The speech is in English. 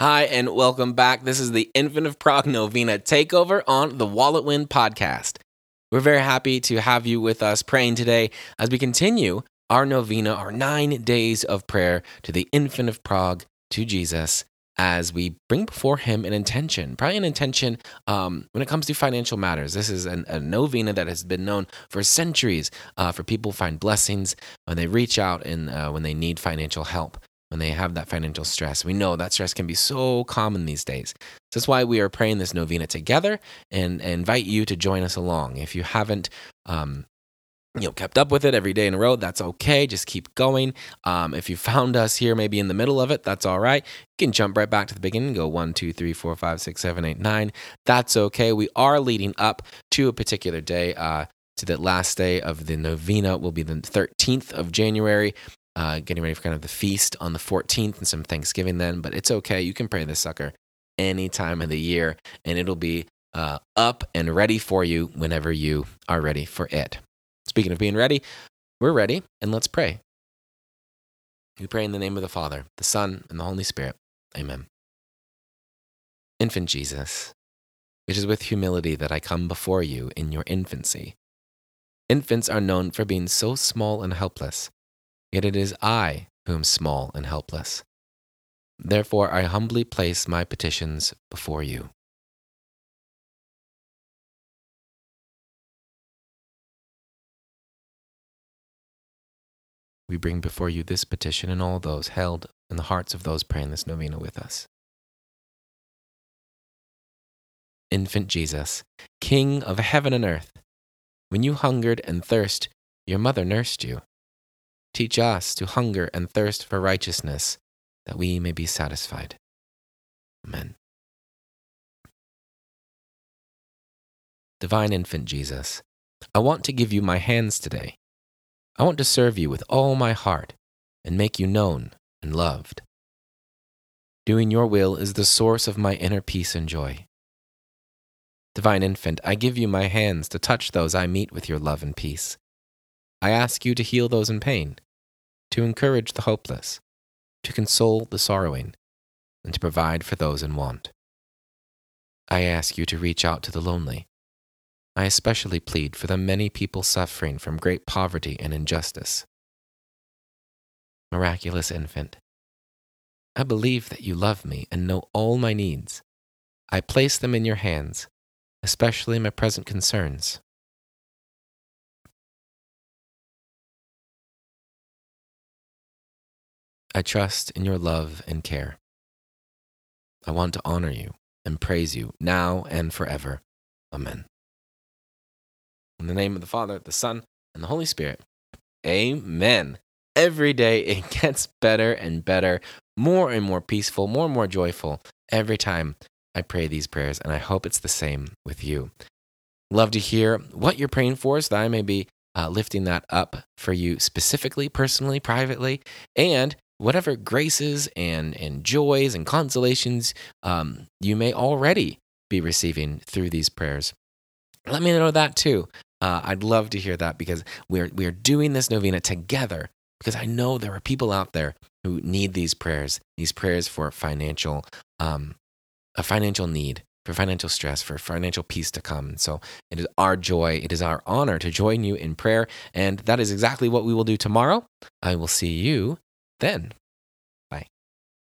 Hi, and welcome back. This is the Infant of Prague Novena takeover on the WalletWin podcast. We're very happy to have you with us praying today as we continue our novena, our nine days of prayer to the Infant of Prague, to Jesus, as we bring before him an intention, probably an intention um, when it comes to financial matters. This is an, a novena that has been known for centuries uh, for people find blessings when they reach out and uh, when they need financial help when they have that financial stress. We know that stress can be so common these days. That's why we are praying this novena together and, and invite you to join us along. If you haven't, um, you know, kept up with it every day in a row, that's okay. Just keep going. Um, if you found us here, maybe in the middle of it, that's all right. You can jump right back to the beginning, go one, two, three, four, five, six, seven, eight, nine. That's okay. We are leading up to a particular day. Uh, to the last day of the novena will be the 13th of January uh, getting ready for kind of the feast on the 14th and some Thanksgiving then. But it's okay. You can pray this sucker any time of the year, and it'll be uh, up and ready for you whenever you are ready for it. Speaking of being ready, we're ready, and let's pray. We pray in the name of the Father, the Son, and the Holy Spirit. Amen. Infant Jesus, it is with humility that I come before you in your infancy. Infants are known for being so small and helpless Yet it is I who am small and helpless. Therefore, I humbly place my petitions before you. We bring before you this petition and all those held in the hearts of those praying this novena with us. Infant Jesus, King of heaven and earth, when you hungered and thirst, your mother nursed you. Teach us to hunger and thirst for righteousness, that we may be satisfied. Amen. Divine Infant Jesus, I want to give you my hands today. I want to serve you with all my heart and make you known and loved. Doing your will is the source of my inner peace and joy. Divine Infant, I give you my hands to touch those I meet with your love and peace. I ask you to heal those in pain, to encourage the hopeless, to console the sorrowing, and to provide for those in want. I ask you to reach out to the lonely. I especially plead for the many people suffering from great poverty and injustice. Miraculous infant, I believe that you love me and know all my needs. I place them in your hands, especially my present concerns. I trust in your love and care. I want to honor you and praise you now and forever. Amen. In the name of the Father, the Son, and the Holy Spirit. Amen. Every day it gets better and better, more and more peaceful, more and more joyful every time I pray these prayers, and I hope it's the same with you. Love to hear what you're praying for so that I may be uh, lifting that up for you specifically, personally, privately, and whatever graces and, and joys and consolations um, you may already be receiving through these prayers. Let me know that too. Uh, I'd love to hear that because we're, we're doing this novena together because I know there are people out there who need these prayers, these prayers for financial, um, a financial need, for financial stress, for financial peace to come. So it is our joy, it is our honor to join you in prayer. And that is exactly what we will do tomorrow. I will see you then.